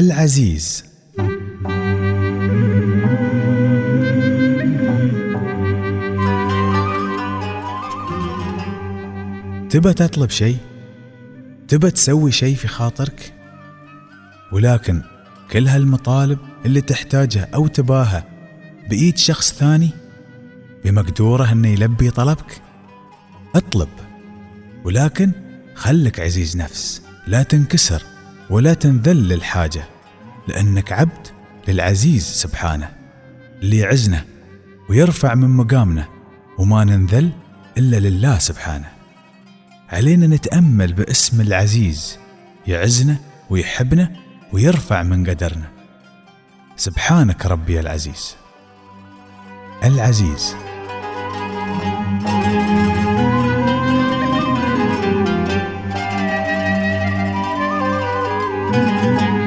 العزيز. تبى تطلب شيء؟ تبى تسوي شيء في خاطرك؟ ولكن كل هالمطالب اللي تحتاجها أو تباها بإيد شخص ثاني بمقدورة إنه يلبي طلبك؟ اطلب. ولكن خلك عزيز نفس لا تنكسر. ولا تنذل للحاجة لأنك عبد للعزيز سبحانه اللي يعزنا ويرفع من مقامنا وما ننذل إلا لله سبحانه. علينا نتأمل باسم العزيز يعزنا ويحبنا ويرفع من قدرنا. سبحانك ربي العزيز. العزيز. Música